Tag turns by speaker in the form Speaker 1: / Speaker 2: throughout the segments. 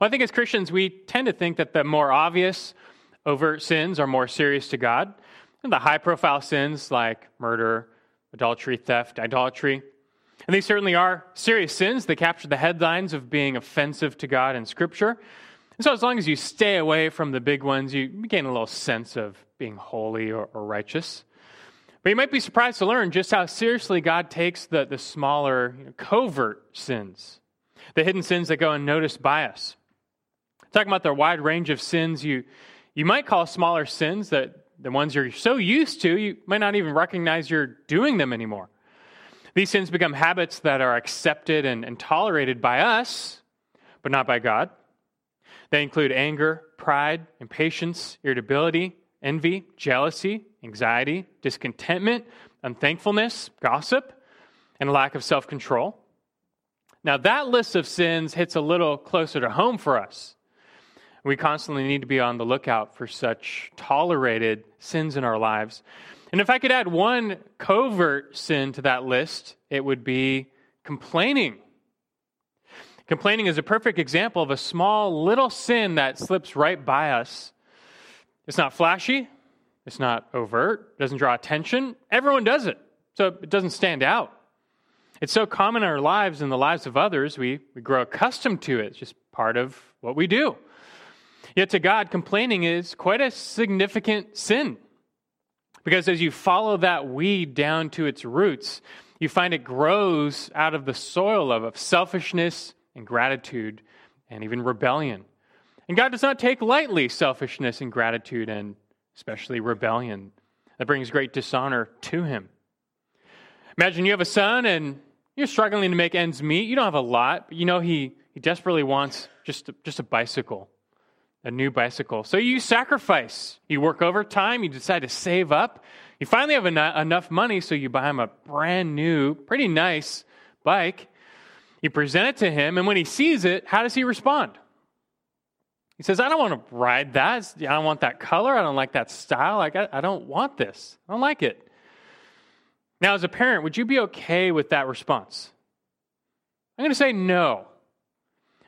Speaker 1: Well, I think as Christians, we tend to think that the more obvious, overt sins are more serious to God. And the high profile sins like murder, adultery, theft, idolatry. And these certainly are serious sins. They capture the headlines of being offensive to God in Scripture. And so, as long as you stay away from the big ones, you gain a little sense of being holy or, or righteous. But you might be surprised to learn just how seriously God takes the, the smaller, you know, covert sins, the hidden sins that go unnoticed by us. Talking about the wide range of sins you, you might call smaller sins that the ones you're so used to, you might not even recognize you're doing them anymore. These sins become habits that are accepted and, and tolerated by us, but not by God. They include anger, pride, impatience, irritability, envy, jealousy, anxiety, discontentment, unthankfulness, gossip, and lack of self control. Now, that list of sins hits a little closer to home for us. We constantly need to be on the lookout for such tolerated sins in our lives. And if I could add one covert sin to that list, it would be complaining. Complaining is a perfect example of a small little sin that slips right by us. It's not flashy, it's not overt, it doesn't draw attention. Everyone does it, so it doesn't stand out. It's so common in our lives and the lives of others, we, we grow accustomed to it. It's just part of what we do. Yet to God, complaining is quite a significant sin. Because as you follow that weed down to its roots, you find it grows out of the soil of, selfishness and gratitude and even rebellion. And God does not take lightly selfishness and gratitude and especially rebellion. That brings great dishonor to him. Imagine you have a son and you're struggling to make ends meet. You don't have a lot, but you know he, he desperately wants just, just a bicycle, a new bicycle. So you sacrifice. You work overtime. You decide to save up. You finally have enough money, so you buy him a brand new, pretty nice bike. You present it to him, and when he sees it, how does he respond? He says, I don't want to ride that. I don't want that color. I don't like that style. I don't want this. I don't like it. Now, as a parent, would you be okay with that response? I'm going to say no.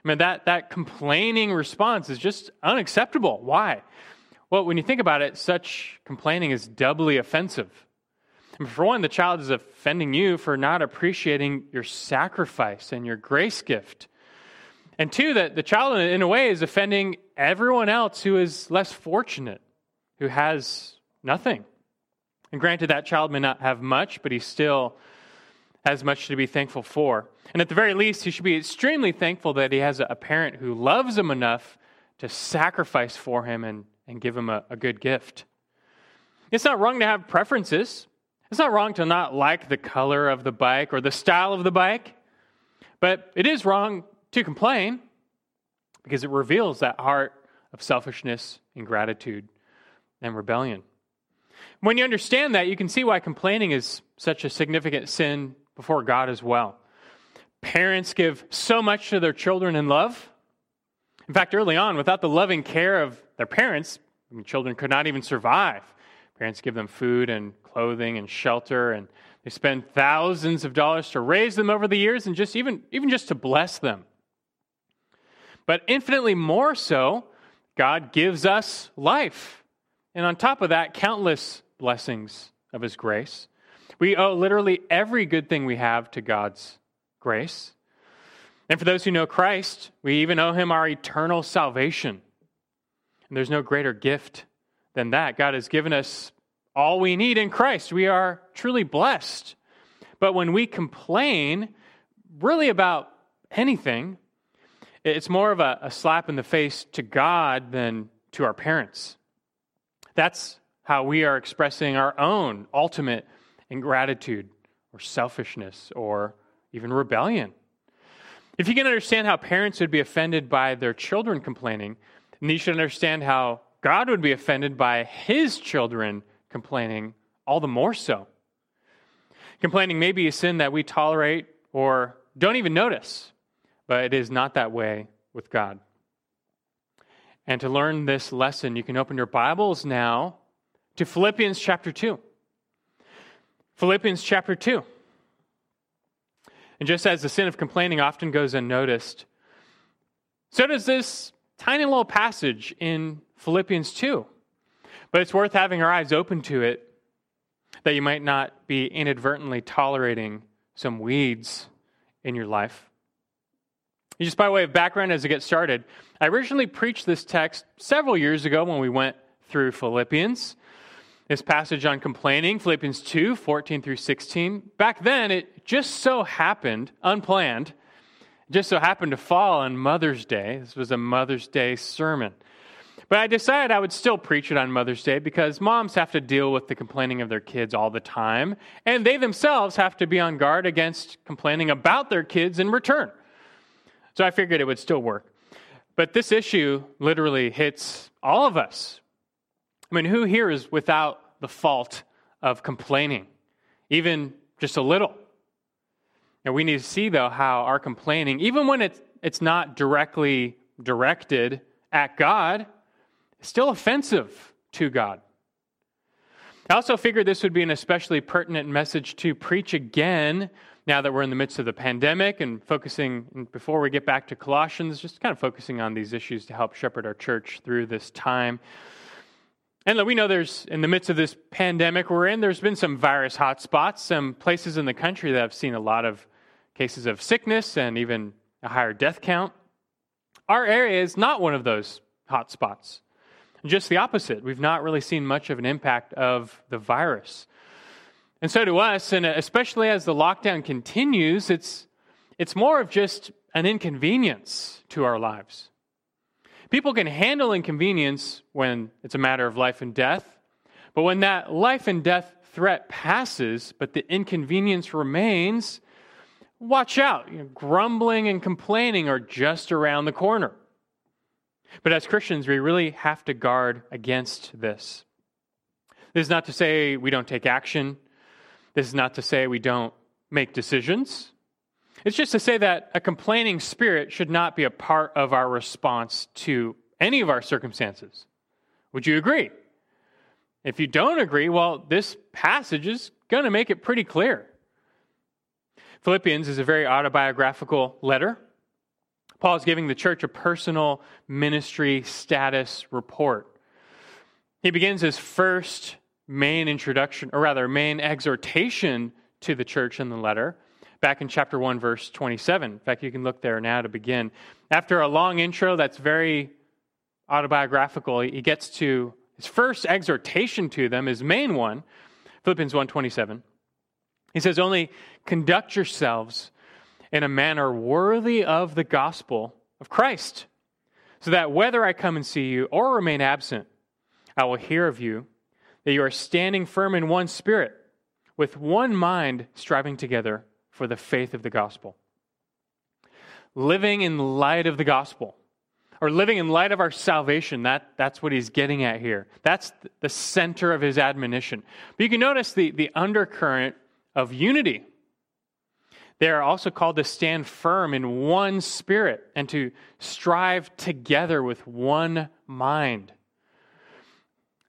Speaker 1: I mean, that, that complaining response is just unacceptable. Why? Well, when you think about it, such complaining is doubly offensive. For one, the child is offending you for not appreciating your sacrifice and your grace gift. And two, that the child, in a way, is offending everyone else who is less fortunate, who has nothing. And granted, that child may not have much, but he still has much to be thankful for. And at the very least, he should be extremely thankful that he has a parent who loves him enough to sacrifice for him and, and give him a, a good gift. It's not wrong to have preferences. It's not wrong to not like the color of the bike or the style of the bike. But it is wrong to complain because it reveals that heart of selfishness, ingratitude, and rebellion. When you understand that, you can see why complaining is such a significant sin before God as well. Parents give so much to their children in love. In fact, early on, without the loving care of their parents, I mean, children could not even survive. Parents give them food and clothing and shelter, and they spend thousands of dollars to raise them over the years and just even, even just to bless them. But infinitely more so, God gives us life. And on top of that, countless blessings of His grace. We owe literally every good thing we have to God's grace. And for those who know Christ, we even owe Him our eternal salvation. And there's no greater gift than that. God has given us all we need in Christ. We are truly blessed. But when we complain, really about anything, it's more of a, a slap in the face to God than to our parents. That's how we are expressing our own ultimate ingratitude or selfishness or even rebellion. If you can understand how parents would be offended by their children complaining, then you should understand how God would be offended by his children complaining all the more so. Complaining may be a sin that we tolerate or don't even notice but it is not that way with God. And to learn this lesson, you can open your Bibles now to Philippians chapter 2. Philippians chapter 2. And just as the sin of complaining often goes unnoticed, So does this tiny little passage in Philippians 2. But it's worth having our eyes open to it that you might not be inadvertently tolerating some weeds in your life. Just by way of background as I get started, I originally preached this text several years ago when we went through Philippians. This passage on complaining, Philippians 2 14 through 16. Back then, it just so happened, unplanned, just so happened to fall on Mother's Day. This was a Mother's Day sermon. But I decided I would still preach it on Mother's Day because moms have to deal with the complaining of their kids all the time, and they themselves have to be on guard against complaining about their kids in return. So I figured it would still work. But this issue literally hits all of us. I mean, who here is without the fault of complaining, even just a little? And we need to see, though, how our complaining, even when it's, it's not directly directed at God, is still offensive to God. I also figured this would be an especially pertinent message to preach again now that we're in the midst of the pandemic and focusing, before we get back to Colossians, just kind of focusing on these issues to help shepherd our church through this time. And we know there's, in the midst of this pandemic we're in, there's been some virus hotspots, some places in the country that have seen a lot of cases of sickness and even a higher death count. Our area is not one of those hotspots. Just the opposite. We've not really seen much of an impact of the virus. And so to us, and especially as the lockdown continues, it's, it's more of just an inconvenience to our lives. People can handle inconvenience when it's a matter of life and death, but when that life and death threat passes, but the inconvenience remains, watch out. You know, grumbling and complaining are just around the corner. But as Christians, we really have to guard against this. This is not to say we don't take action. This is not to say we don't make decisions. It's just to say that a complaining spirit should not be a part of our response to any of our circumstances. Would you agree? If you don't agree, well, this passage is going to make it pretty clear. Philippians is a very autobiographical letter. Paul is giving the church a personal ministry status report. He begins his first main introduction, or rather, main exhortation to the church in the letter back in chapter 1, verse 27. In fact, you can look there now to begin. After a long intro that's very autobiographical, he gets to his first exhortation to them, his main one, Philippians 1:27. He says, "Only conduct yourselves in a manner worthy of the gospel of Christ, so that whether I come and see you or remain absent, I will hear of you, that you are standing firm in one spirit, with one mind striving together for the faith of the gospel. Living in light of the gospel, or living in light of our salvation, that, that's what he's getting at here. That's the center of his admonition. But you can notice the, the undercurrent of unity they are also called to stand firm in one spirit and to strive together with one mind.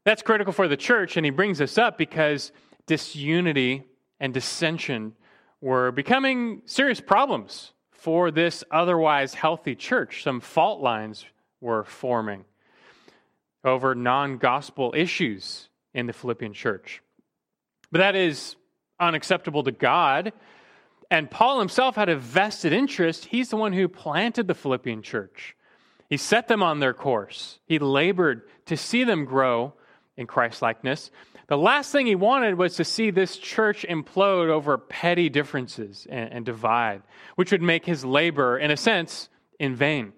Speaker 1: That's critical for the church, and he brings this up because disunity and dissension were becoming serious problems for this otherwise healthy church. Some fault lines were forming over non gospel issues in the Philippian church. But that is unacceptable to God and Paul himself had a vested interest. He's the one who planted the Philippian church. He set them on their course. He labored to see them grow in Christ likeness. The last thing he wanted was to see this church implode over petty differences and, and, divide, which would make his labor, in a sense, in vain.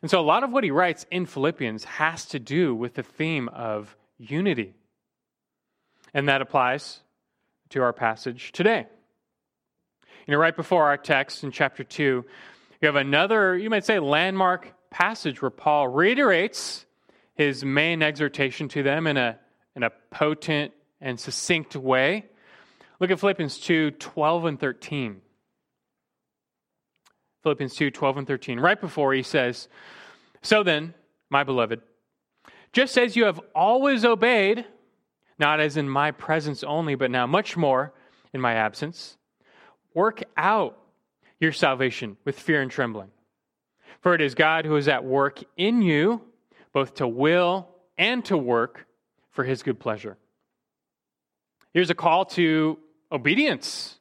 Speaker 1: And so, a lot of what he writes in Philippians has to do with the theme of unity. And that applies to our passage today. You know, right before our text in chapter 2, you have another, you might say, landmark passage where Paul reiterates his main exhortation to them in a, in a potent and succinct way. Look at Philippians 2 12 and 13. Philippians 2 12 and 13. Right before he says, So then, my beloved, just as you have always obeyed, not as in my presence only, but now much more in my absence, Work out your salvation with fear and trembling. For it is God who is at work in you, both to will and to work for his good pleasure. Here's a call to obedience.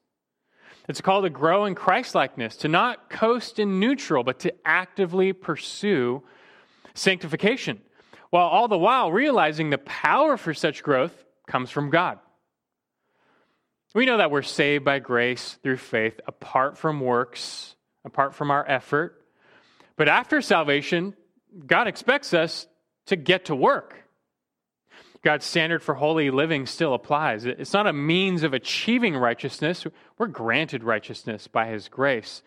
Speaker 1: It's a call to grow in Christlikeness, to not coast in neutral, but to actively pursue sanctification, while all the while realizing the power for such growth comes from God. We know that we're saved by grace through faith apart from works, apart from our effort. But after salvation, God expects us to get to work. God's standard for holy living still applies. It's not a means of achieving righteousness. We're granted righteousness by His grace,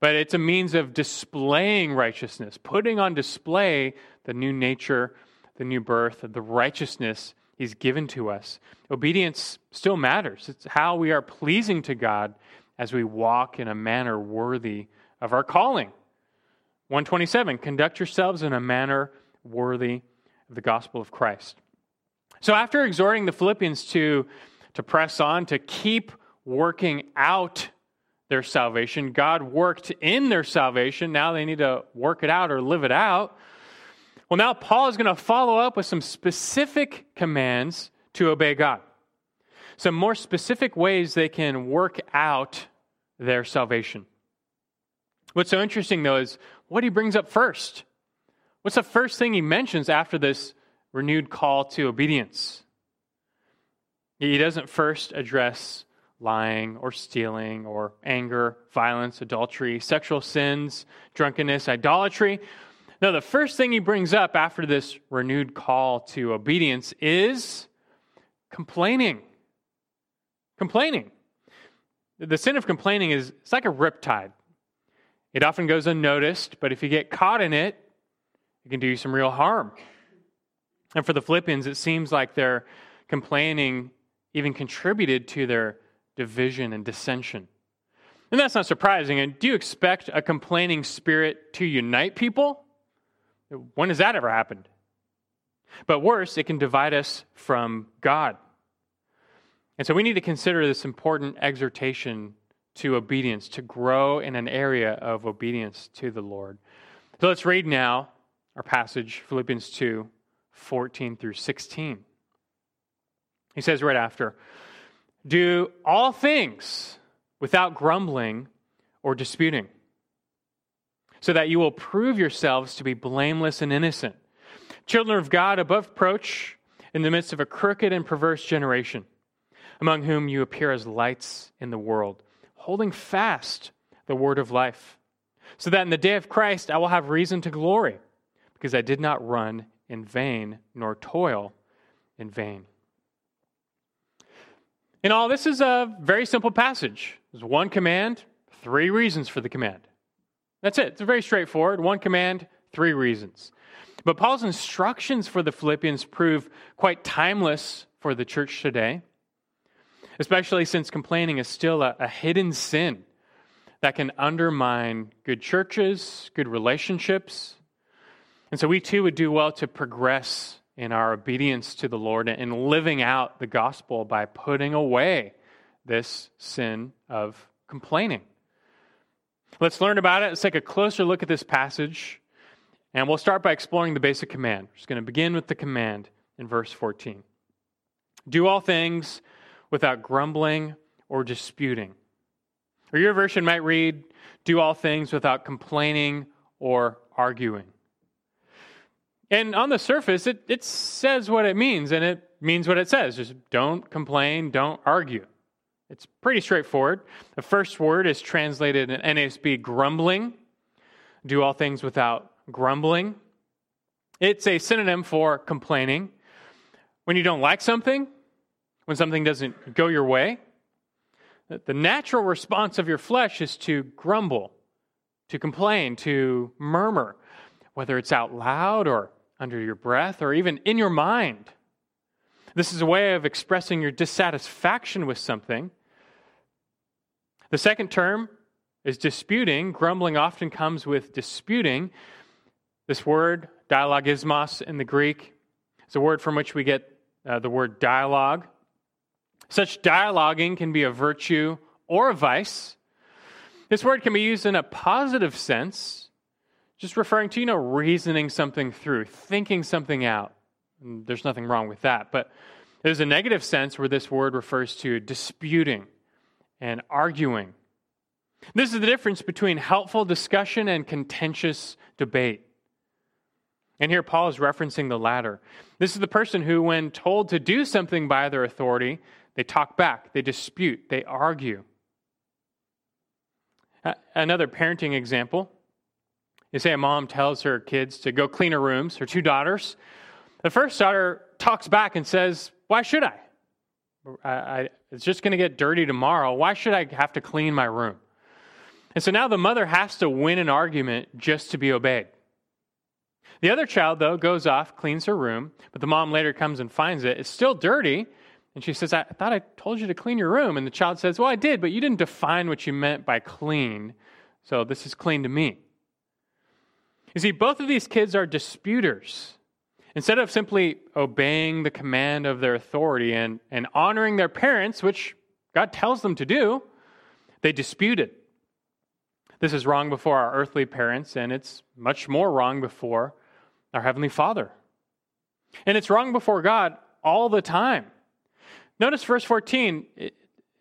Speaker 1: but it's a means of displaying righteousness, putting on display the new nature, the new birth, the righteousness He's given to us. Obedience still matters. It's how we are pleasing to God as we walk in a manner worthy of our calling. 127 Conduct yourselves in a manner worthy of the gospel of Christ. So, after exhorting the Philippians to, to press on, to keep working out their salvation, God worked in their salvation. Now they need to work it out or live it out. Well, now Paul is going to follow up with some specific commands to obey God, some more specific ways they can work out their salvation. What's so interesting, though, is what he brings up first. What's the first thing he mentions after this renewed call to obedience? He doesn't first address lying or stealing or anger, violence, adultery, sexual sins, drunkenness, idolatry. No, the first thing he brings up after this renewed call to obedience is complaining. Complaining. The sin of complaining is it's like a riptide. It often goes unnoticed, but if you get caught in it, it can do you some real harm. And for the Philippians, it seems like their complaining even contributed to their division and dissension. And that's not surprising. And do you expect a complaining spirit to unite people? When has that ever happened? But worse, it can divide us from God. And so we need to consider this important exhortation to obedience, to grow in an area of obedience to the Lord. So let's read now our passage, Philippians 2 14 through 16. He says right after, Do all things without grumbling or disputing, so that you will prove yourselves to be blameless and innocent, children of God above reproach in the midst of a crooked and perverse generation, among whom you appear as lights in the world holding fast the word of life, so that in the day of Christ I will have reason to glory, because I did not run in vain nor toil in vain. In all, this is a very simple passage. There's one command, three reasons for the command. That's it. It's very straightforward. One command, three reasons. But Paul's instructions for the Philippians prove quite timeless for the church today especially since complaining is still a, a hidden sin that can undermine good churches, good relationships. And so we too would do well to progress in our obedience to the Lord and living out the gospel by putting away this sin of complaining. Let's learn about it. Let's take a closer look at this passage. And we'll start by exploring the basic command. We're just going to begin with the command in verse 14. Do all things without grumbling or disputing. Or your version might read, do all things without complaining or arguing. And on the surface, it, it says what it means, and it means what it says. Just don't complain, don't argue. It's pretty straightforward. The first word is translated in NASB grumbling. Do all things without grumbling. It's a synonym for complaining. When you don't like something, when something doesn't go your way. The natural response of your flesh is to grumble, to complain, to murmur, whether it's out loud or under your breath or even in your mind. This is a way of expressing your dissatisfaction with something. The second term is disputing. Grumbling often comes with disputing. This word, dialogismos in the Greek, is a word from which we get uh, the word dialogue. Such dialoguing can be a virtue or a vice. This word can be used in a positive sense just referring to, you know, reasoning something through, thinking something out. There's nothing wrong with that. But there's a negative sense where this word refers to disputing and arguing. This is the difference between helpful discussion and contentious debate. And here Paul is referencing the latter. This is the person who, when told to do something by their authority, they talk back, they dispute, they argue. Another parenting example is say a mom tells her kids to go clean her rooms, her two daughters. The first daughter talks back and says, Why should I? I, I it's just going to get dirty tomorrow. Why should I have to clean my room? And so now the mother has to win an argument just to be obeyed. The other child, though, goes off, cleans her room, but the mom later comes and finds it. It's still dirty. And she says, I thought I told you to clean your room. And the child says, Well, I did, but you didn't define what you meant by clean. So this is clean to me. You see, both of these kids are disputers. Instead of simply obeying the command of their authority and, and honoring their parents, which God tells them to do, they disputed. This is wrong before our earthly parents, and it's much more wrong before our Heavenly Father. And it's wrong before God all the time. Notice verse 14, it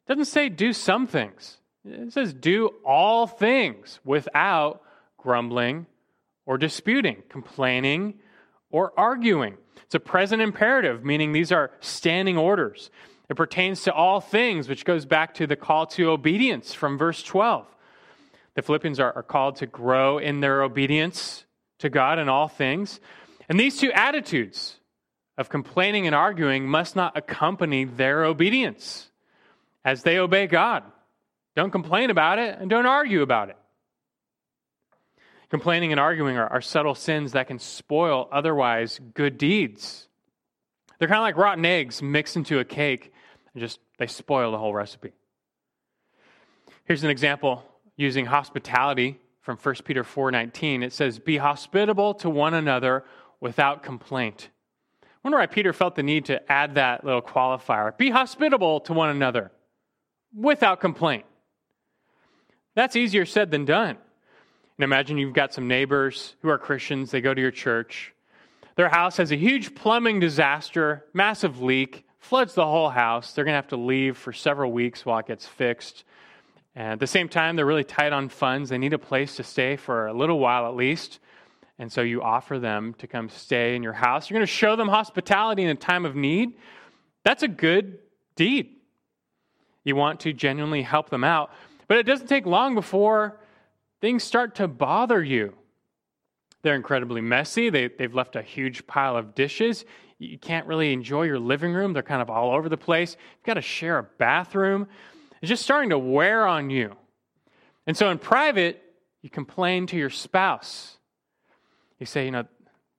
Speaker 1: doesn't say do some things, it says do all things without grumbling or disputing, complaining or arguing. It's a present imperative, meaning these are standing orders. It pertains to all things, which goes back to the call to obedience from verse 12. The Philippians are, are called to grow in their obedience to God in all things. And these two attitudes of complaining and arguing must not accompany their obedience as they obey God. Don't complain about it and don't argue about it. Complaining and arguing are, are subtle sins that can spoil otherwise good deeds. They're kind of like rotten eggs mixed into a cake and just they spoil the whole recipe. Here's an example using hospitality from 1 Peter 4:19. It says, "Be hospitable to one another without complaint." I wonder why Peter felt the need to add that little qualifier. Be hospitable to one another without complaint. That's easier said than done. And imagine you've got some neighbors who are Christians, they go to your church. Their house has a huge plumbing disaster, massive leak, floods the whole house. They're going to have to leave for several weeks while it gets fixed. And at the same time, they're really tight on funds. They need a place to stay for a little while at least. And so you offer them to come stay in your house. You're going to show them hospitality in a time of need. That's a good deed. You want to genuinely help them out. But it doesn't take long before things start to bother you. They're incredibly messy. They, they've left a huge pile of dishes. You can't really enjoy your living room. They're kind of all over the place. You've got to share a bathroom. It's just starting to wear on you. And so in private, you complain to your spouse. You say, you know,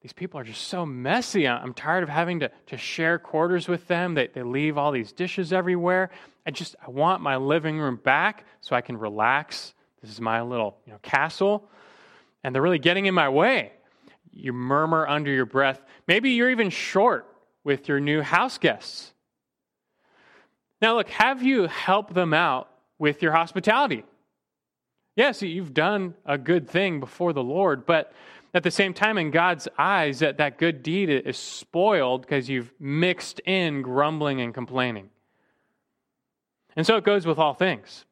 Speaker 1: these people are just so messy. I'm tired of having to, to share quarters with them. They, they leave all these dishes everywhere. I just I want my living room back so I can relax. This is my little you know, castle. And they're really getting in my way. You murmur under your breath. Maybe you're even short with your new house guests. Now, look, have you helped them out with your hospitality? Yes, you've done a good thing before the Lord, but at the same time, in God's eyes, that, that good deed is spoiled because you've mixed in grumbling and complaining. And so it goes with all things.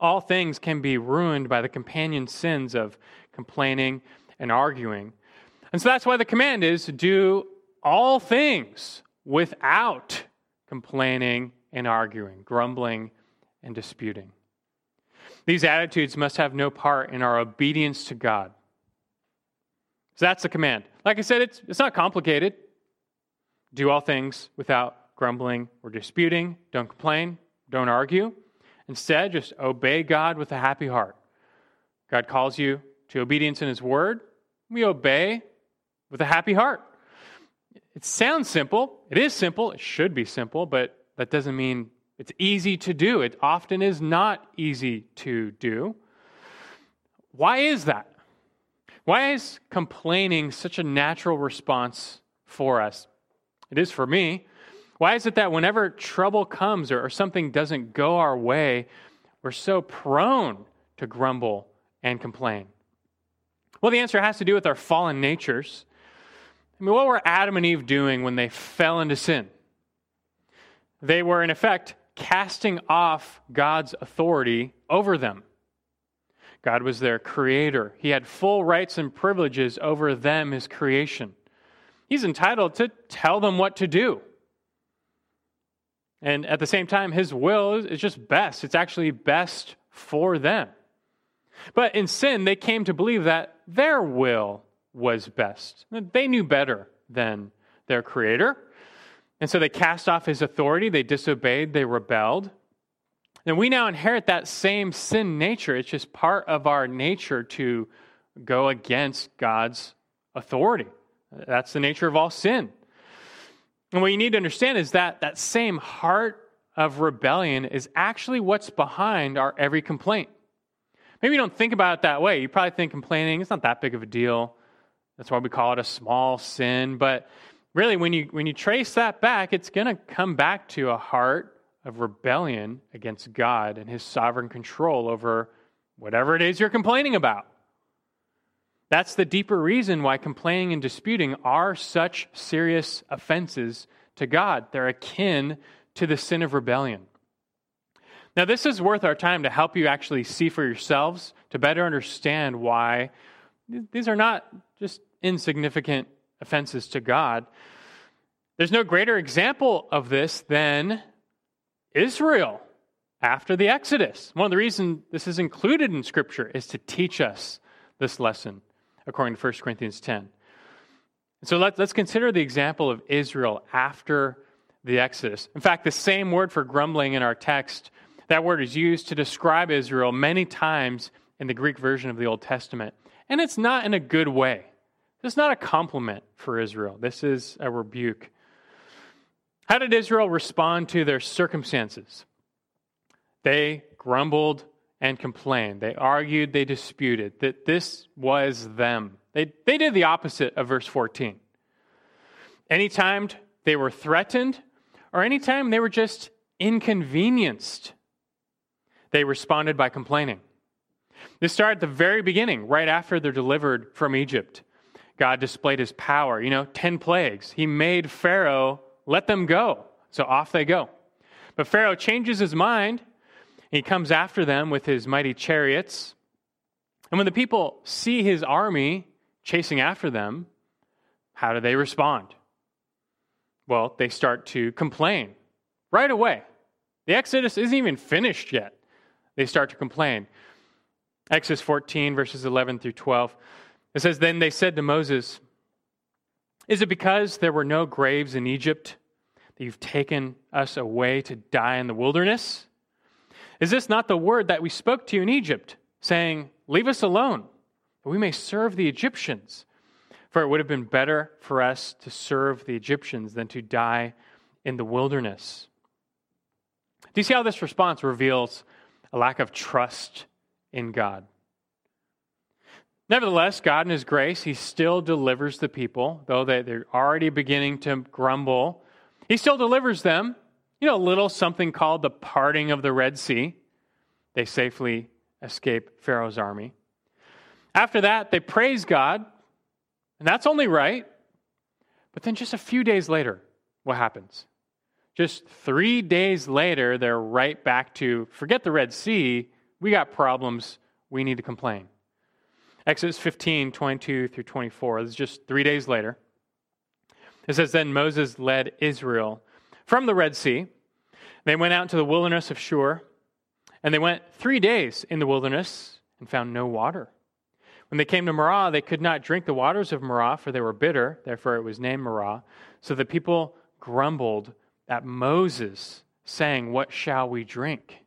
Speaker 1: All things can be ruined by the companion sins of complaining and arguing. And so that's why the command is to do all things without complaining and arguing, grumbling and disputing. These attitudes must have no part in our obedience to God. So that's the command. Like I said, it's, it's not complicated. Do all things without grumbling or disputing. Don't complain. Don't argue. Instead, just obey God with a happy heart. God calls you to obedience in His Word. We obey with a happy heart. It sounds simple. It is simple. It should be simple, but that doesn't mean it's easy to do. It often is not easy to do. Why is that? Why is complaining such a natural response for us? It is for me. Why is it that whenever trouble comes or, or something doesn't go our way, we're so prone to grumble and complain? Well, the answer has to do with our fallen natures. I mean, what were Adam and Eve doing when they fell into sin? They were, in effect, casting off God's authority over them. God was their creator. He had full rights and privileges over them, his creation. He's entitled to tell them what to do. And at the same time, his will is just best. It's actually best for them. But in sin, they came to believe that their will was best. They knew better than their creator. And so they cast off his authority, they disobeyed, they rebelled. And we now inherit that same sin nature. It's just part of our nature to go against God's authority. That's the nature of all sin. And what you need to understand is that that same heart of rebellion is actually what's behind our every complaint. Maybe you don't think about it that way. You probably think complaining is not that big of a deal. That's why we call it a small sin. But really, when you, when you trace that back, it's going to come back to a heart of rebellion against God and his sovereign control over whatever it is you're complaining about. That's the deeper reason why complaining and disputing are such serious offenses to God. They're akin to the sin of rebellion. Now, this is worth our time to help you actually see for yourselves, to better understand why these are not just insignificant offenses to God. There's no greater example of this than Israel after the Exodus. One of the reasons this is included in Scripture is to teach us this lesson, according to 1 Corinthians 10. so let, let's consider the example of Israel after the Exodus. In fact, the same word for grumbling in our text, that word is used to describe Israel many times in the Greek version of the Old Testament. And it's not in a good way. This is not a compliment for Israel. This is a rebuke. How did Israel respond to their circumstances? They grumbled and complained. They argued, they disputed that this was them. They, they did the opposite of verse 14. Anytime they were threatened, or anytime they were just inconvenienced, they responded by complaining. This started at the very beginning, right after they're delivered from Egypt. God displayed his power. You know, 10 plagues. He made Pharaoh let them go. So off they go. But Pharaoh changes his mind. He comes after them with his mighty chariots. And when the people see his army chasing after them, how do they respond? Well, they start to complain right away. The Exodus isn't even finished yet. They start to complain. Exodus 14, verses 11 through 12. It says, Then they said to Moses, Is it because there were no graves in Egypt that you've taken us away to die in the wilderness? Is this not the word that we spoke to you in Egypt, saying, Leave us alone, that we may serve the Egyptians? For it would have been better for us to serve the Egyptians than to die in the wilderness. Do you see how this response reveals a lack of trust in God? Nevertheless, God in His grace, He still delivers the people, though they're already beginning to grumble. He still delivers them. You know, a little something called the parting of the Red Sea. They safely escape Pharaoh's army. After that, they praise God, and that's only right. But then just a few days later, what happens? Just three days later, they're right back to forget the Red Sea. We got problems. We need to complain. Exodus 15, 22 through 24. This is just three days later. It says, Then Moses led Israel from the Red Sea. They went out into the wilderness of Shur, and they went three days in the wilderness and found no water. When they came to Marah, they could not drink the waters of Marah, for they were bitter. Therefore, it was named Marah. So the people grumbled at Moses, saying, What shall we drink?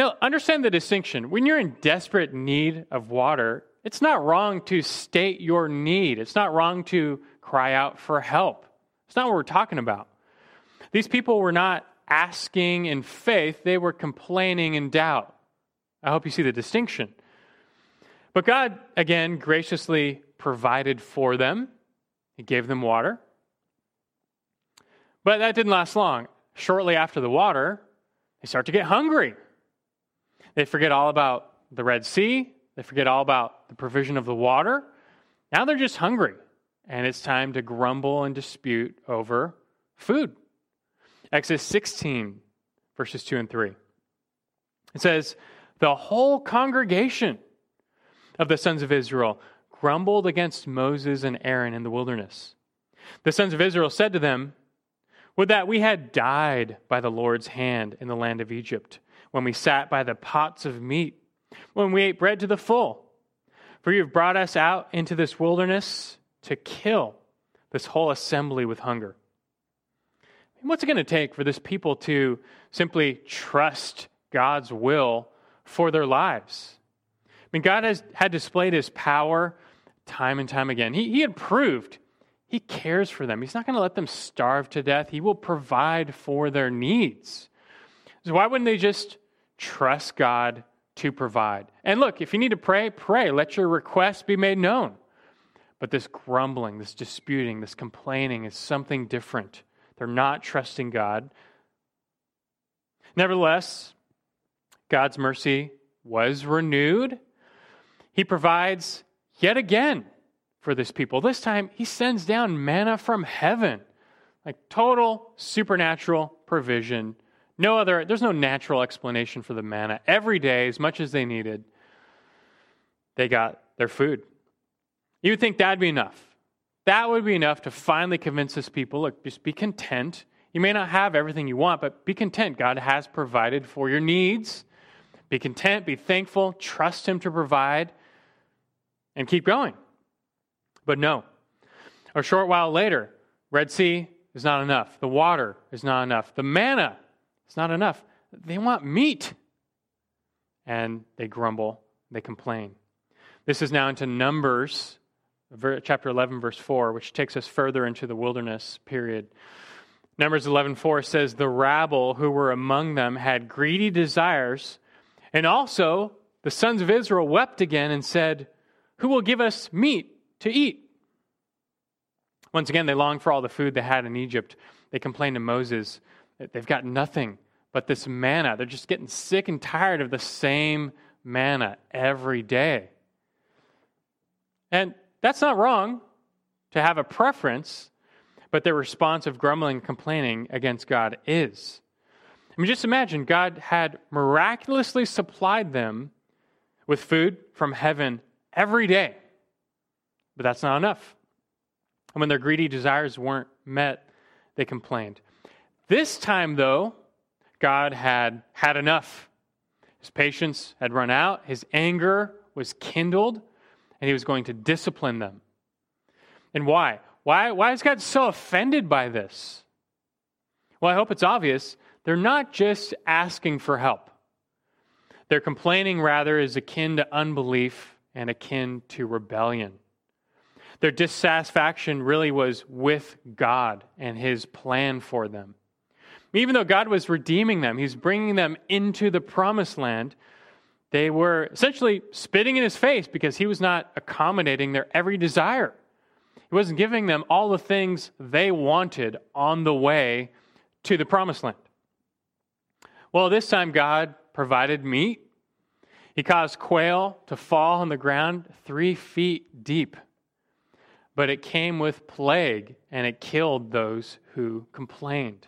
Speaker 1: Now, understand the distinction. When you're in desperate need of water, it's not wrong to state your need. It's not wrong to cry out for help. It's not what we're talking about. These people were not asking in faith, they were complaining in doubt. I hope you see the distinction. But God, again, graciously provided for them, He gave them water. But that didn't last long. Shortly after the water, they start to get hungry. They forget all about the Red Sea. They forget all about the provision of the water. Now they're just hungry, and it's time to grumble and dispute over food. Exodus 16, verses 2 and 3. It says, The whole congregation of the sons of Israel grumbled against Moses and Aaron in the wilderness. The sons of Israel said to them, Would that we had died by the Lord's hand in the land of Egypt, when we sat by the pots of meat, when we ate bread to the full. For you have brought us out into this wilderness to kill this whole assembly with hunger. What's it going to take for this people to simply trust God's will for their lives? I mean, God has had displayed his power time and time again. He, he had proved he cares for them. He's not going to let them starve to death. He will provide for their needs. So, why wouldn't they just trust God to provide? And look, if you need to pray, pray. Let your requests be made known. But this grumbling, this disputing, this complaining is something different. They're not trusting God. Nevertheless, God's mercy was renewed. He provides yet again for this people. This time, He sends down manna from heaven, like total supernatural provision. No other, there's no natural explanation for the manna. Every day, as much as they needed, they got their food. You would think that'd be enough. That would be enough to finally convince this people look, just be content. You may not have everything you want, but be content. God has provided for your needs. Be content, be thankful, trust Him to provide, and keep going. But no. A short while later, Red Sea is not enough. The water is not enough. The manna is not enough. They want meat. And they grumble, they complain. This is now into Numbers chapter 11 verse 4 which takes us further into the wilderness period numbers 11:4 says the rabble who were among them had greedy desires and also the sons of israel wept again and said who will give us meat to eat once again they longed for all the food they had in egypt they complained to moses they've got nothing but this manna they're just getting sick and tired of the same manna every day and that's not wrong to have a preference, but their response of grumbling and complaining against God is. I mean, just imagine God had miraculously supplied them with food from heaven every day, but that's not enough. And when their greedy desires weren't met, they complained. This time, though, God had had enough. His patience had run out, his anger was kindled, and he was going to discipline them. And why? Why, why is God so offended by this? Well, I hope it's obvious. They're not just asking for help. Their complaining, rather, is akin to unbelief and akin to rebellion. Their dissatisfaction really was with God and His plan for them. Even though God was redeeming them, He's bringing them into the promised land, they were essentially spitting in his face because he was not accommodating their every desire. He wasn't giving them all the things they wanted on the way to the promised land. Well, this time God provided meat. He caused quail to fall on the ground three feet deep. But it came with plague and it killed those who complained.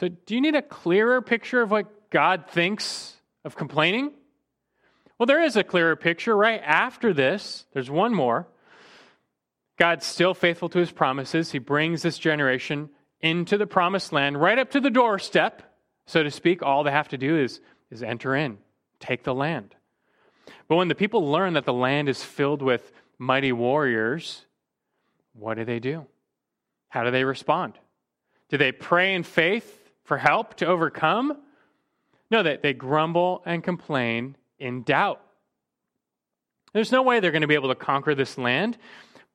Speaker 1: So, do you need a clearer picture of what God thinks of complaining? Well, there is a clearer picture right after this. There's one more. God's still faithful to his promises. He brings this generation into the promised land, right up to the doorstep, so to speak. All they have to do is, is enter in, take the land. But when the people learn that the land is filled with mighty warriors, what do they do? How do they respond? Do they pray in faith for help to overcome? No, they, they grumble and complain in doubt. There's no way they're going to be able to conquer this land.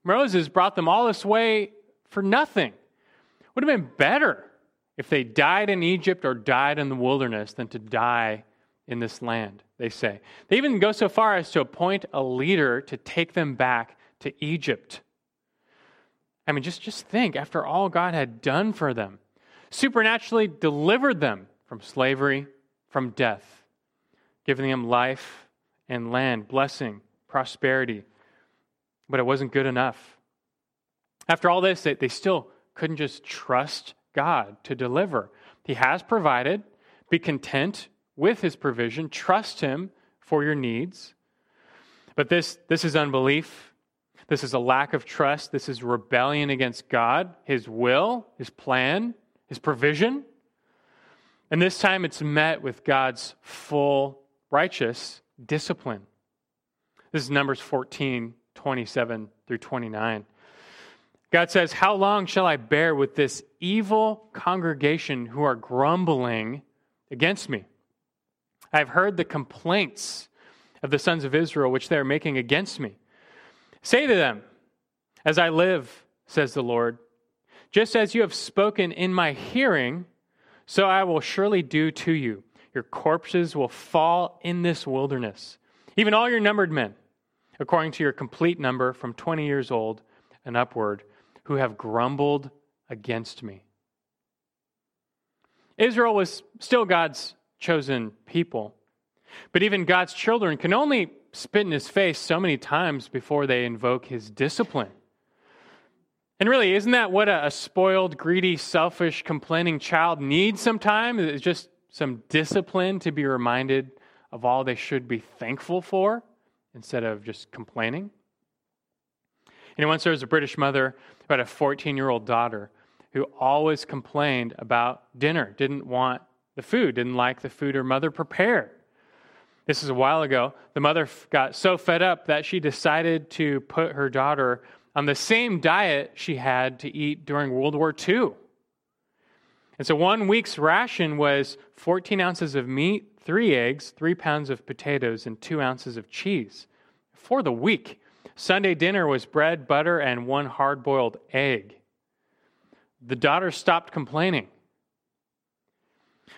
Speaker 1: Moses brought them all this way for nothing. Would have been better if they died in Egypt or died in the wilderness than to die in this land, they say. They even go so far as to appoint a leader to take them back to Egypt. I mean, just, just think after all God had done for them, supernaturally delivered them from slavery, from death, giving them life and land, blessing, prosperity. But it wasn't good enough. After all this, they, they still couldn't just trust God to deliver. He has provided. Be content with his provision. Trust him for your needs. But this, this is unbelief. This is a lack of trust. This is rebellion against God, his will, his plan, his provision. And this time it's met with God's full righteous discipline. This is Numbers 14, 27 through 29. God says, How long shall I bear with this evil congregation who are grumbling against me? I have heard the complaints of the sons of Israel which they are making against me. Say to them, As I live, says the Lord, just as you have spoken in my hearing, so I will surely do to you. Your corpses will fall in this wilderness, even all your numbered men, according to your complete number from 20 years old and upward, who have grumbled against me. Israel was still God's chosen people. But even God's children can only spit in his face so many times before they invoke his discipline. And really, isn't that what a, a spoiled, greedy, selfish, complaining child needs sometimes? It's just some discipline to be reminded of all they should be thankful for instead of just complaining. You know, once there was a British mother who had a 14 year old daughter who always complained about dinner, didn't want the food, didn't like the food her mother prepared. This is a while ago. The mother got so fed up that she decided to put her daughter on the same diet she had to eat during World War II. And so one week's ration was 14 ounces of meat, three eggs, three pounds of potatoes, and two ounces of cheese for the week. Sunday dinner was bread, butter, and one hard boiled egg. The daughter stopped complaining.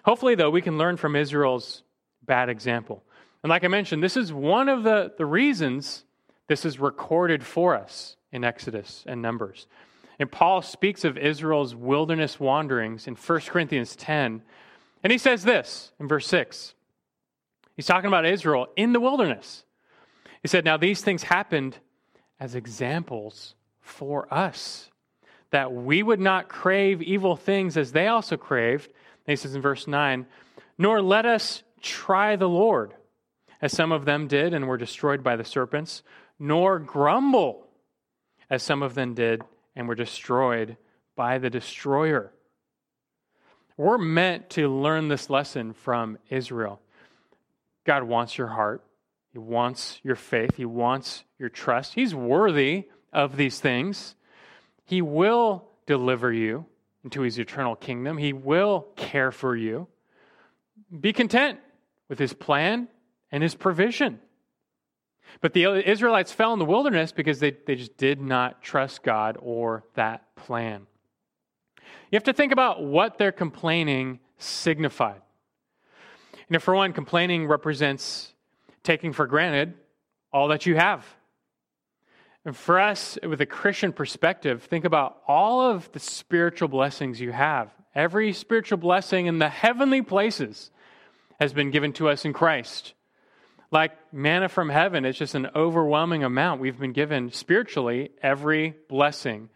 Speaker 1: Hopefully, though, we can learn from Israel's bad example. And like I mentioned, this is one of the, the reasons this is recorded for us in Exodus and Numbers. And Paul speaks of Israel's wilderness wanderings in 1 Corinthians 10. And he says this in verse 6. He's talking about Israel in the wilderness. He said, Now these things happened as examples for us, that we would not crave evil things as they also craved. And he says in verse 9, Nor let us try the Lord, as some of them did and were destroyed by the serpents, nor grumble, as some of them did and were destroyed by the destroyer. We're meant to learn this lesson from Israel. God wants your heart. He wants your faith. He wants your trust. He's worthy of these things. He will deliver you into his eternal kingdom. He will care for you. Be content with his plan and his provision. But the Israelites fell in the wilderness because they, they just did not trust God or that plan. You have to think about what their complaining signified. You know, for one, complaining represents taking for granted all that you have. And for us, with a Christian perspective, think about all of the spiritual blessings you have. Every spiritual blessing in the heavenly places has been given to us in Christ. Like manna from heaven, it's just an overwhelming amount. We've been given spiritually every blessing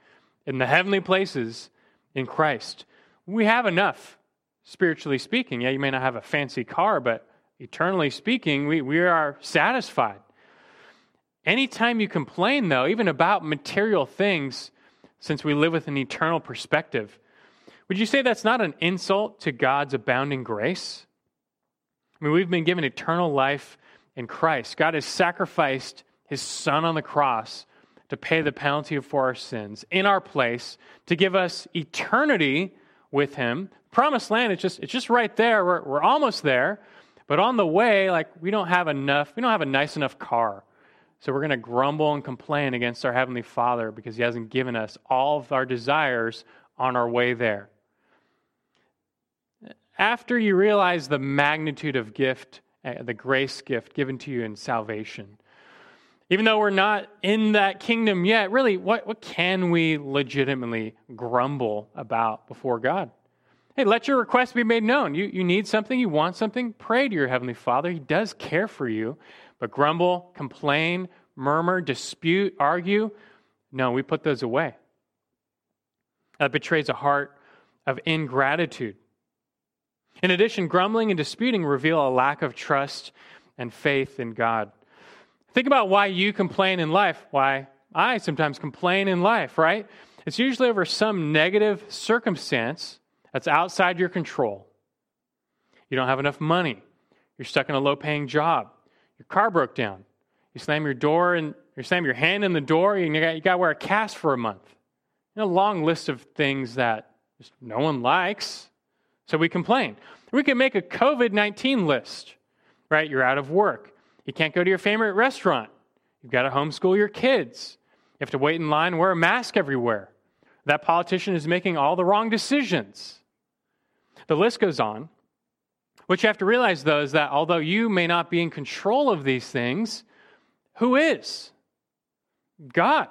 Speaker 1: in the heavenly places in Christ. We have enough, spiritually speaking. Yeah, you may not have a fancy car, but eternally speaking, we, we are satisfied. Anytime you complain, though, even about material things, since we live with an eternal perspective, would you say that's not an insult to God's abounding grace? I mean, we've been given eternal life in Christ. God has sacrificed his Son on the cross to pay the penalty for our sins in our place to give us eternity with him. Promised land, it's just, it's just right there. We're, we're almost there. But on the way, like, we don't have enough, we don't have a nice enough car. So we're going to grumble and complain against our Heavenly Father because He hasn't given us all of our desires on our way there. After you realize the magnitude of gift, the grace gift given to you in salvation, even though we're not in that kingdom yet, really, what, what can we legitimately grumble about before God? Hey, let your request be made known. You, you need something, you want something, pray to your Heavenly Father. He does care for you. But grumble, complain, murmur, dispute, argue. No, we put those away. That betrays a heart of ingratitude. In addition, grumbling and disputing reveal a lack of trust and faith in God. Think about why you complain in life, why I sometimes complain in life, right? It's usually over some negative circumstance that's outside your control. You don't have enough money. You're stuck in a low paying job. Your car broke down. You slam your door and you slam your hand in the door. You got, you got to wear a cast for a month. You know, a long list of things that just no one likes. So we complain. We can make a COVID 19 list, right? You're out of work. You can't go to your favorite restaurant. You've got to homeschool your kids. You have to wait in line, wear a mask everywhere. That politician is making all the wrong decisions. The list goes on. What you have to realize, though, is that although you may not be in control of these things, who is? God.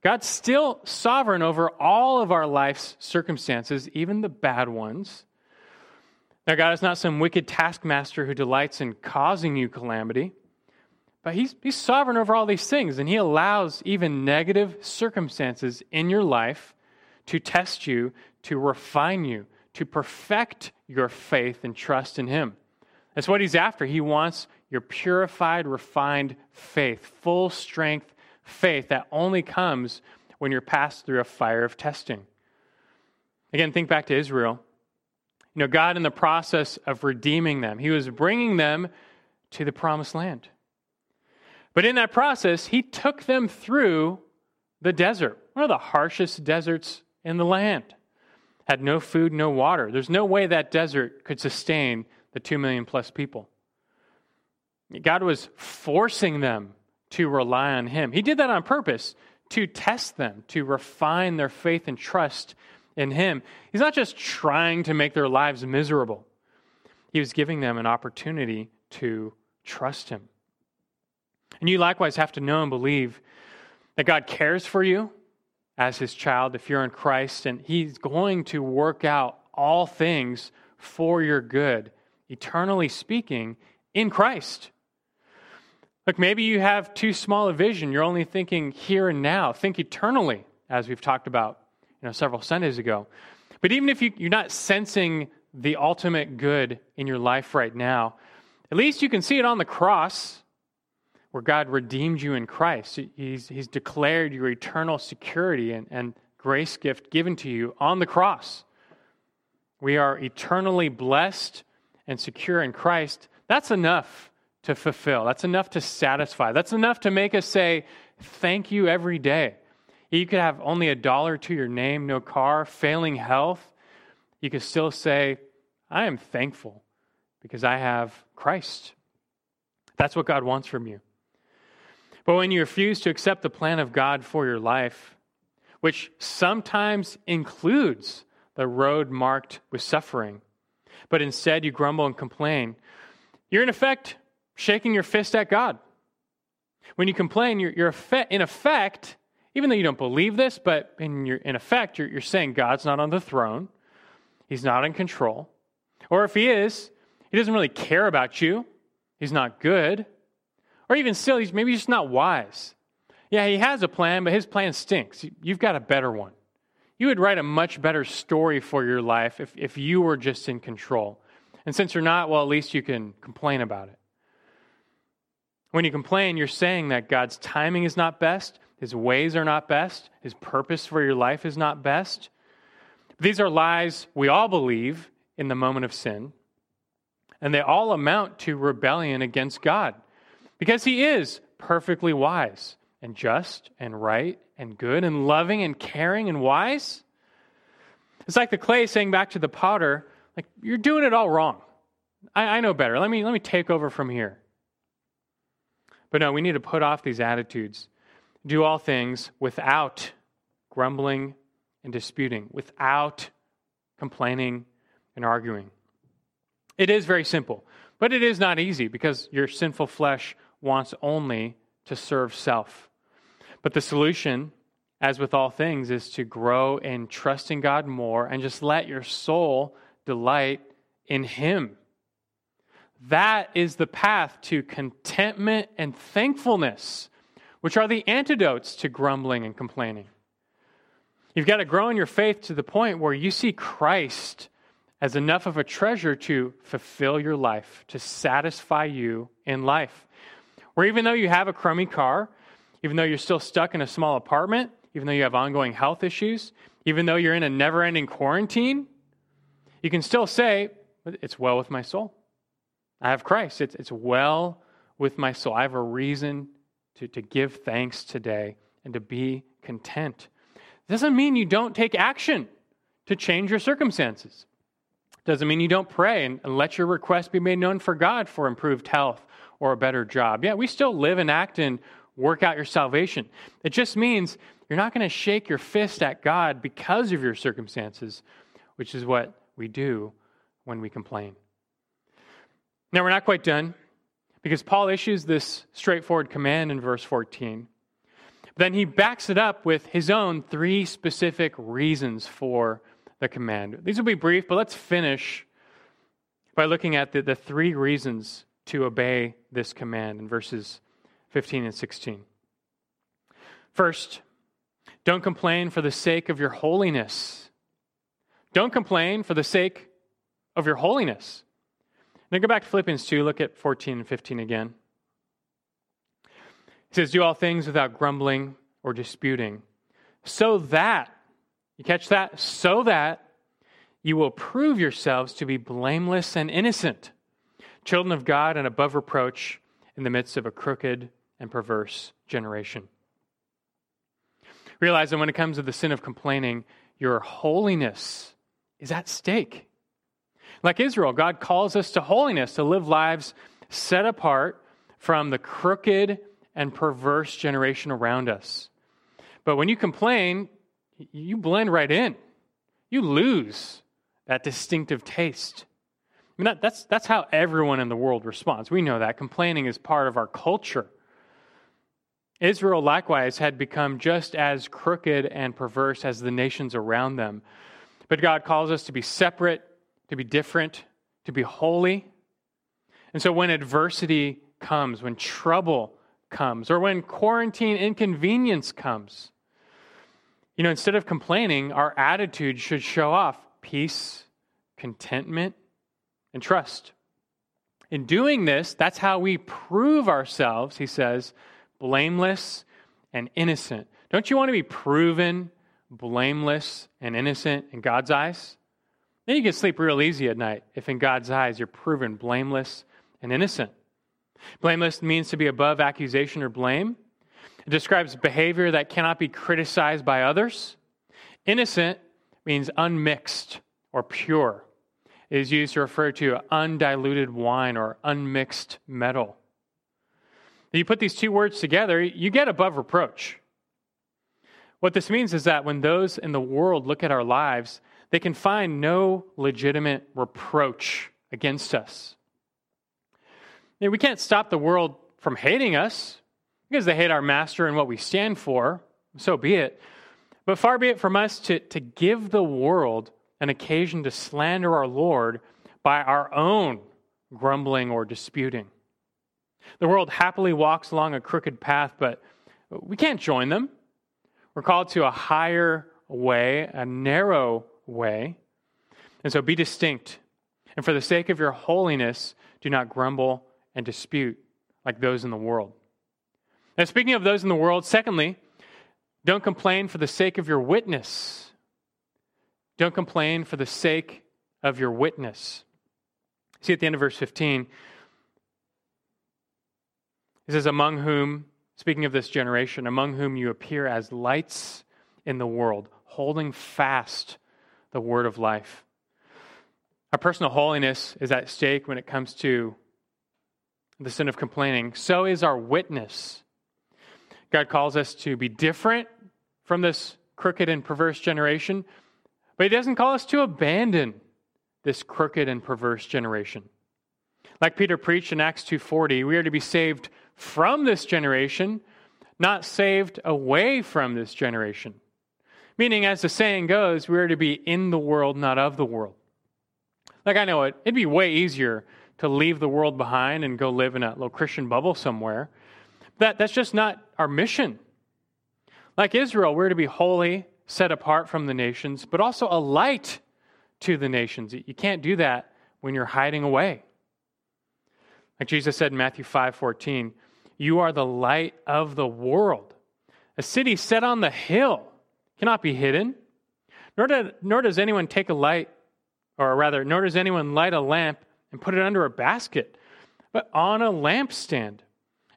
Speaker 1: God's still sovereign over all of our life's circumstances, even the bad ones. Now, God is not some wicked taskmaster who delights in causing you calamity, but he's, he's sovereign over all these things, and He allows even negative circumstances in your life to test you, to refine you, to perfect your faith and trust in Him. That's what He's after. He wants your purified, refined faith, full strength faith that only comes when you're passed through a fire of testing. Again, think back to Israel. You know, God, in the process of redeeming them, He was bringing them to the promised land. But in that process, He took them through the desert, one of the harshest deserts in the land. Had no food, no water. There's no way that desert could sustain the two million plus people. God was forcing them to rely on Him. He did that on purpose to test them, to refine their faith and trust in Him. He's not just trying to make their lives miserable, He was giving them an opportunity to trust Him. And you likewise have to know and believe that God cares for you as His child if you're in Christ, and He's going to work out all things for your good, eternally speaking, in Christ. Look, maybe you have too small a vision. You're only thinking here and now. Think eternally, as we've talked about you know, several Sundays ago. But even if you, you're not sensing the ultimate good in your life right now, at least you can see it on the cross where God redeemed you in Christ. He's, he's declared your eternal security and, and grace gift given to you on the cross. We are eternally blessed and secure in Christ. That's enough to fulfill. That's enough to satisfy. That's enough to make us say, Thank you every day. You could have only a dollar to your name, no car, failing health. You could still say, I am thankful because I have Christ. That's what God wants from you. But when you refuse to accept the plan of God for your life, which sometimes includes the road marked with suffering, but instead you grumble and complain, you're in effect shaking your fist at God. When you complain, you're, you're in effect, even though you don't believe this, but in, your, in effect, you're, you're saying God's not on the throne, He's not in control. Or if He is, He doesn't really care about you, He's not good. Or even still, He's maybe just not wise. Yeah, He has a plan, but His plan stinks. You've got a better one. You would write a much better story for your life if, if you were just in control. And since you're not, well, at least you can complain about it. When you complain, you're saying that God's timing is not best, His ways are not best, His purpose for your life is not best. These are lies we all believe in the moment of sin, and they all amount to rebellion against God because He is perfectly wise and just and right and good and loving and caring and wise. It's like the clay saying back to the potter, like, you're doing it all wrong. I, I know better. Let me, let me take over from here. But no, we need to put off these attitudes. Do all things without grumbling and disputing, without complaining and arguing. It is very simple, but it is not easy because your sinful flesh wants only to serve self. But the solution, as with all things, is to grow in trusting God more and just let your soul delight in Him. That is the path to contentment and thankfulness. Which are the antidotes to grumbling and complaining. You've got to grow in your faith to the point where you see Christ as enough of a treasure to fulfill your life, to satisfy you in life. Where even though you have a crummy car, even though you're still stuck in a small apartment, even though you have ongoing health issues, even though you're in a never ending quarantine, you can still say, It's well with my soul. I have Christ. It's, it's well with my soul. I have a reason to, to give thanks today and to be content. Doesn't mean you don't take action to change your circumstances. Doesn't mean you don't pray and, and let your request be made known for God for improved health or a better job. Yeah, we still live and act and work out your salvation. It just means you're not going to shake your fist at God because of your circumstances, which is what we do when we complain. Now, we're not quite done because Paul issues this straightforward command in verse 14. Then he backs it up with his own three specific reasons for the command. These will be brief, but let's finish by looking at the, the three reasons to obey this command in verses 15 and 16. First, don't complain for the sake of your holiness. Don't complain for the sake of your holiness. Now go back to Philippians 2, look at 14 and 15 again. He says, Do all things without grumbling or disputing, so that, you catch that? So that you will prove yourselves to be blameless and innocent children of God and above reproach in the midst of a crooked and perverse generation. Realize that when it comes to the sin of complaining, your holiness is at stake. Like Israel, God calls us to holiness, to live lives set apart from the crooked and perverse generation around us. But when you complain, you blend right in. You lose that distinctive taste mean, that, that's, that's how everyone in the world responds. We know that. Complaining is part of our culture. Israel, likewise, had become just as crooked and perverse as the nations around them. But God calls us to be separate, to be different, to be holy. And so when adversity comes, when trouble comes, or when quarantine inconvenience comes, you know, instead of complaining, our attitude should show off peace, contentment, and trust. In doing this, that's how we prove ourselves, he says, blameless and innocent. Don't you want to be proven blameless and innocent in God's eyes? Then you can sleep real easy at night if in God's eyes you're proven blameless and innocent. Blameless means to be above accusation or blame. It describes behavior that cannot be criticized by others. Innocent means unmixed or pure is used to refer to undiluted wine or unmixed metal. You put these two words together, you get above reproach. What this means is that when those in the world look at our lives, they can find no legitimate reproach against us. We can't stop the world from hating us because they hate our master and what we stand for. So be it. But far be it from us to, to give the world an occasion to slander our Lord by our own grumbling or disputing. The world happily walks along a crooked path, but we can't join them. We're called to a higher way, a narrow way. And so be distinct. And for the sake of your holiness, do not grumble and dispute like those in the world. Now, speaking of those in the world, secondly, don't complain for the sake of your witness. Don't complain for the sake of your witness. See at the end of verse 15, he says, Among whom, speaking of this generation, among whom you appear as lights in the world, holding fast the word of life. Our personal holiness is at stake when it comes to the sin of complaining. So is our witness. God calls us to be different from this crooked and perverse generation, but he doesn't call us to abandon this crooked and perverse generation. Like Peter preached in Acts 2:40, we are to be saved from this generation, not saved away from this generation. Meaning as the saying goes, we are to be in the world, not of the world. Like I know it, it'd be way easier to leave the world behind and go live in a little Christian bubble somewhere. That, that's just not our mission. Like Israel, we're to be holy, set apart from the nations, but also a light to the nations. You can't do that when you're hiding away. Like Jesus said in Matthew 5 14, you are the light of the world. A city set on the hill cannot be hidden. Nor, do, nor does anyone take a light, or rather, nor does anyone light a lamp and put it under a basket, but on a lampstand,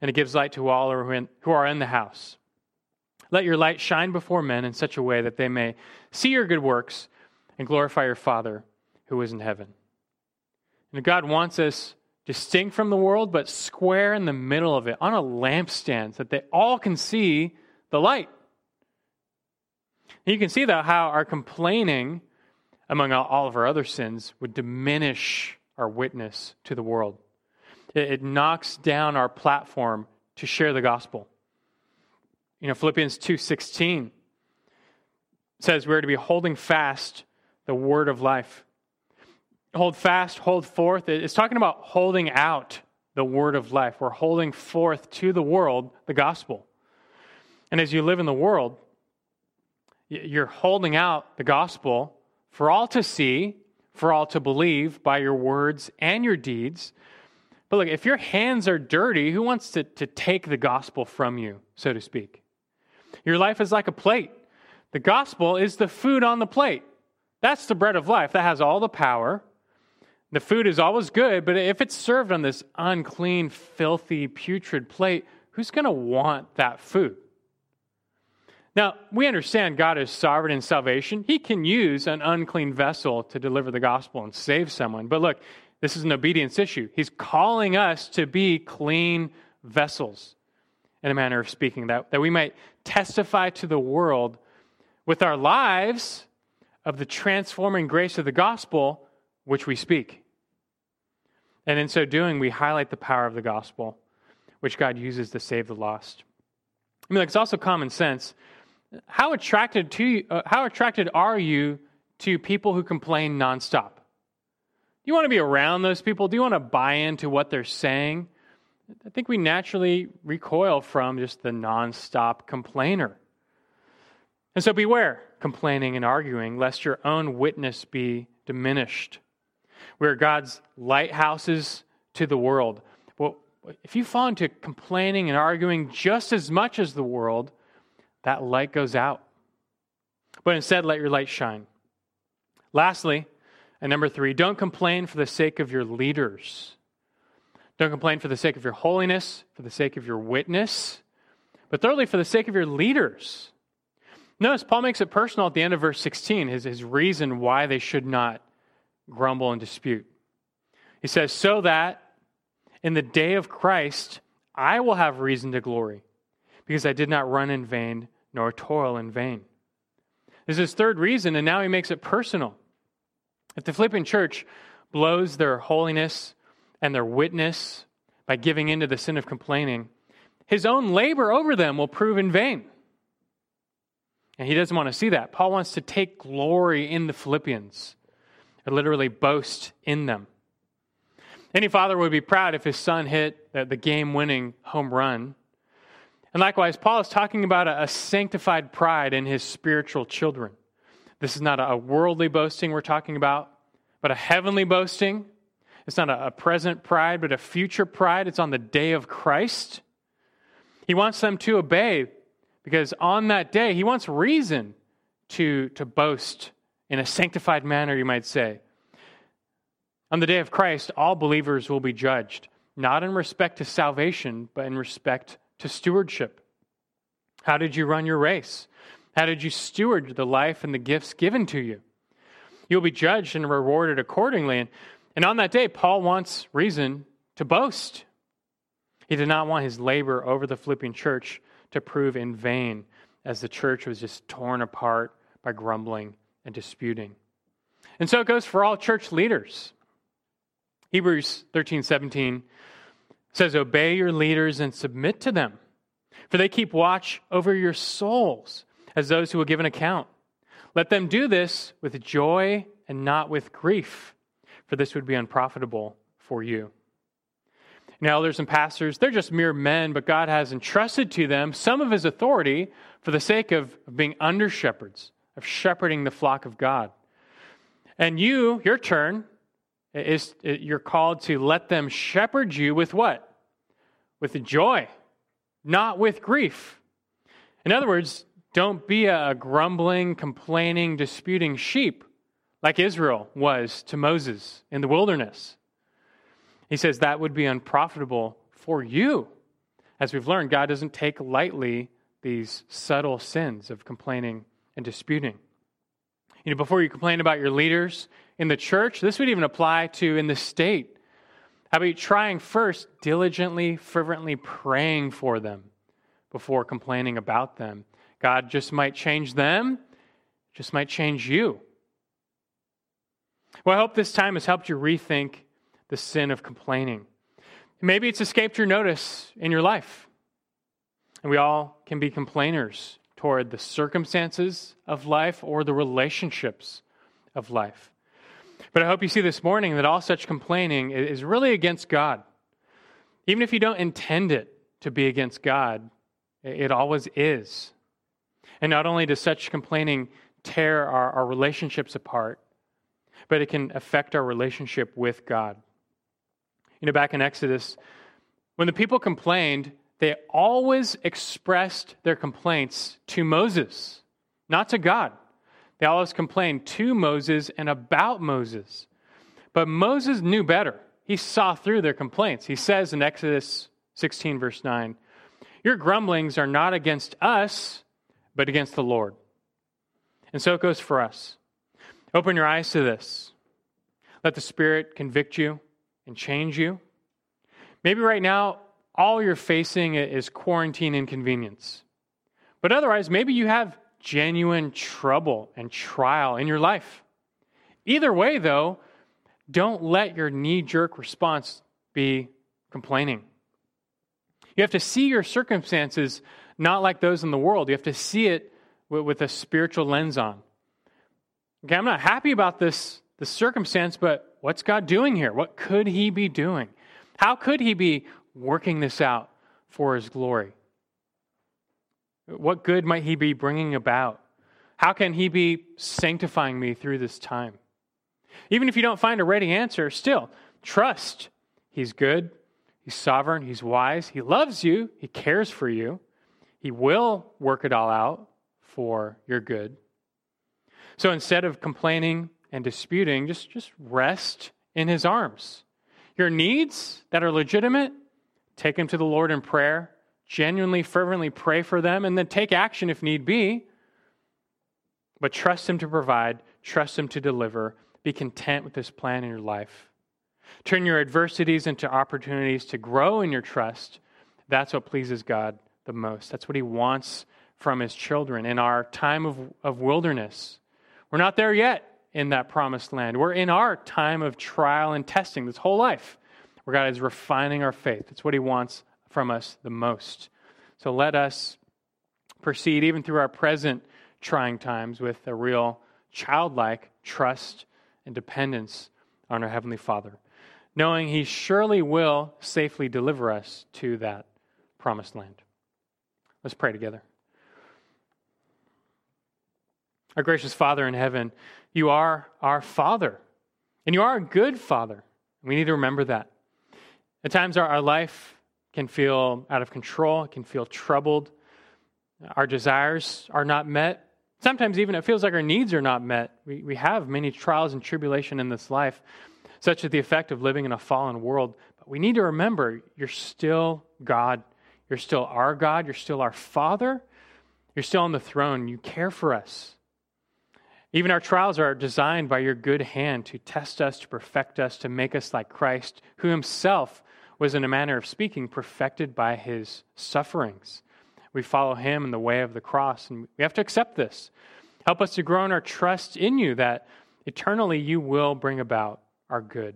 Speaker 1: and it gives light to all who are in the house. Let your light shine before men in such a way that they may see your good works and glorify your Father who is in heaven. And God wants us distinct from the world, but square in the middle of it on a lampstand so that they all can see the light. You can see though, how our complaining, among all of our other sins, would diminish our witness to the world. It, it knocks down our platform to share the gospel. You know, Philippians 2:16 says we're to be holding fast the word of life. Hold fast, hold forth. It's talking about holding out the word of life. We're holding forth to the world the gospel. And as you live in the world, you're holding out the gospel for all to see, for all to believe by your words and your deeds. But look, if your hands are dirty, who wants to, to take the gospel from you, so to speak? Your life is like a plate. The gospel is the food on the plate. That's the bread of life that has all the power. The food is always good, but if it's served on this unclean, filthy, putrid plate, who's going to want that food? Now, we understand God is sovereign in salvation. He can use an unclean vessel to deliver the gospel and save someone. But look, this is an obedience issue. He's calling us to be clean vessels, in a manner of speaking, that, that we might testify to the world with our lives of the transforming grace of the gospel which we speak. And in so doing, we highlight the power of the gospel, which God uses to save the lost. I mean, like, it's also common sense how attracted to you, uh, how attracted are you to people who complain nonstop? Do you want to be around those people? Do you want to buy into what they're saying? I think we naturally recoil from just the nonstop complainer. And so beware complaining and arguing, lest your own witness be diminished. We're God's lighthouses to the world. Well, if you fall into complaining and arguing just as much as the world, that light goes out. But instead, let your light shine. Lastly, and number three, don't complain for the sake of your leaders. Don't complain for the sake of your holiness, for the sake of your witness, but thirdly, for the sake of your leaders. Notice Paul makes it personal at the end of verse 16, his, his reason why they should not grumble and dispute. He says, So that in the day of Christ I will have reason to glory, because I did not run in vain nor toil in vain. This is his third reason, and now he makes it personal. If the Philippian church blows their holiness and their witness by giving in to the sin of complaining, his own labor over them will prove in vain. And he doesn't want to see that. Paul wants to take glory in the Philippians, or literally boast in them. Any father would be proud if his son hit the game winning home run and likewise, Paul is talking about a, a sanctified pride in his spiritual children. This is not a, worldly boasting we're talking about, but a heavenly boasting. It's not a, a present pride, but a future pride. It's on the day of Christ. He wants them to obey because on that day, he wants reason to, to boast in a sanctified manner, you might say. On the day of Christ, all believers will be judged, not in respect to salvation, but in respect to stewardship. How did you run your race? How did you steward the life and the gifts given to you? You'll be judged and rewarded accordingly. And, and on that day, Paul wants reason to boast. He did not want his labor over the Philippian church to prove in vain as the church was just torn apart by grumbling and disputing. And so it goes for all church leaders. Hebrews 13 17 says, Obey your leaders and submit to them, for they keep watch over your souls as those who will give an account. Let them do this with joy and not with grief, for this would be unprofitable for you. And elders and pastors, they're just mere men, but God has entrusted to them some of his authority for the sake of being under shepherds, of shepherding the flock of God. And you, your turn, is you're called to let them shepherd you with what? With joy, not with grief. In other words, don't be a grumbling, complaining, disputing sheep like Israel was to Moses in the wilderness. He says that would be unprofitable for you. As we've learned, God doesn't take lightly these subtle sins of complaining and disputing. You know, before you complain about your leaders in the church, this would even apply to in the state. How about trying first diligently, fervently praying for them before complaining about them? God just might change them, just might change you. Well, I hope this time has helped you rethink the sin of complaining. Maybe it's escaped your notice in your life. And we all can be complainers toward the circumstances of life or the relationships of life. But I hope you see this morning that all such complaining is really against God. Even if you don't intend it to be against God, it always is. And not only does such complaining tear our, our relationships apart, but it can affect our relationship with God. You know, back in Exodus, when the people complained, they always expressed their complaints to Moses, not to God. They always complained to Moses and about Moses. But Moses knew better. He saw through their complaints. He says in Exodus 16, verse 9, Your grumblings are not against us, but against the Lord. And so it goes for us. Open your eyes to this. Let the Spirit convict you and change you. Maybe right now, all you're facing is quarantine inconvenience. But otherwise, maybe you have genuine trouble and trial in your life. Either way, though, don't let your knee jerk response be complaining. You have to see your circumstances not like those in the world. You have to see it with a spiritual lens on. Okay, I'm not happy about this, this circumstance, but what's God doing here? What could He be doing? How could He be working this out for His glory? What good might He be bringing about? How can He be sanctifying me through this time? Even if you don't find a ready answer, still trust He's good, He's sovereign, He's wise, He loves you, He cares for you, He will work it all out for your good. So instead of complaining and disputing, just, just rest in His arms. Your needs that are legitimate, take them to the Lord in prayer genuinely, fervently pray for them, and then take action if need be. But trust Him to provide, trust Him to deliver. Be content with His plan in your life. Turn your adversities into opportunities to grow in your trust. That's what pleases God the most. That's what He wants from His children in our time of, of wilderness. We're not there yet in that promised land. We're in our time of trial and testing this whole life where God is refining our faith. It's what He wants from us the most. So let us proceed, even through our present trying times, with a real childlike trust and dependence on our Heavenly Father, knowing He surely will safely deliver us to that promised land. Let's pray together. Our gracious Father in heaven, you are our Father, and you are a good Father. We need to remember that. At times, our, our life can feel out of control, can feel troubled. Our desires are not met. Sometimes even it feels like our needs are not met. We, we have many trials and tribulation in this life, such as the effect of living in a fallen world. But we need to remember you're still God. You're still our God. You're still our Father. You're still on the throne. You care for us. Even our trials are designed by your good hand to test us, to perfect us, to make us like Christ, who himself was, in a manner of speaking, perfected by his sufferings. We follow him in the way of the cross, and we have to accept this. Help us to grow in our trust in you that eternally you will bring about our good.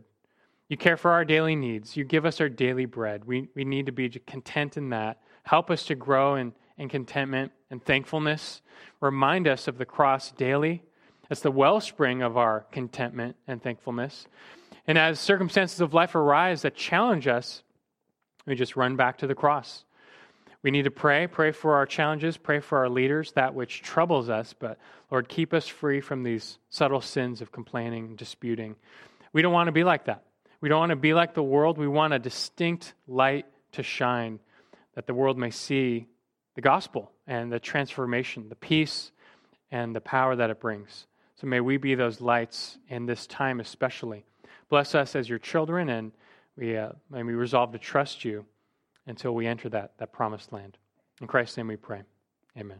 Speaker 1: You care for our daily needs. You give us our daily bread. We, we need to be content in that. Help us to grow in, in contentment and thankfulness. Remind us of the cross daily as the wellspring of our contentment and thankfulness. And as circumstances of life arise that challenge us, We just run back to the cross. We need to pray, pray for our challenges, pray for our leaders, that which troubles us. But Lord, keep us free from these subtle sins of complaining, disputing. We don't want to be like that. We don't want to be like the world. We want a distinct light to shine that the world may see the gospel and the transformation, the peace and the power that it brings. So may we be those lights in this time, especially. Bless us as your children, and we, uh, may we resolve to trust you until we enter that, that promised land. In Christ's name we pray. Amen.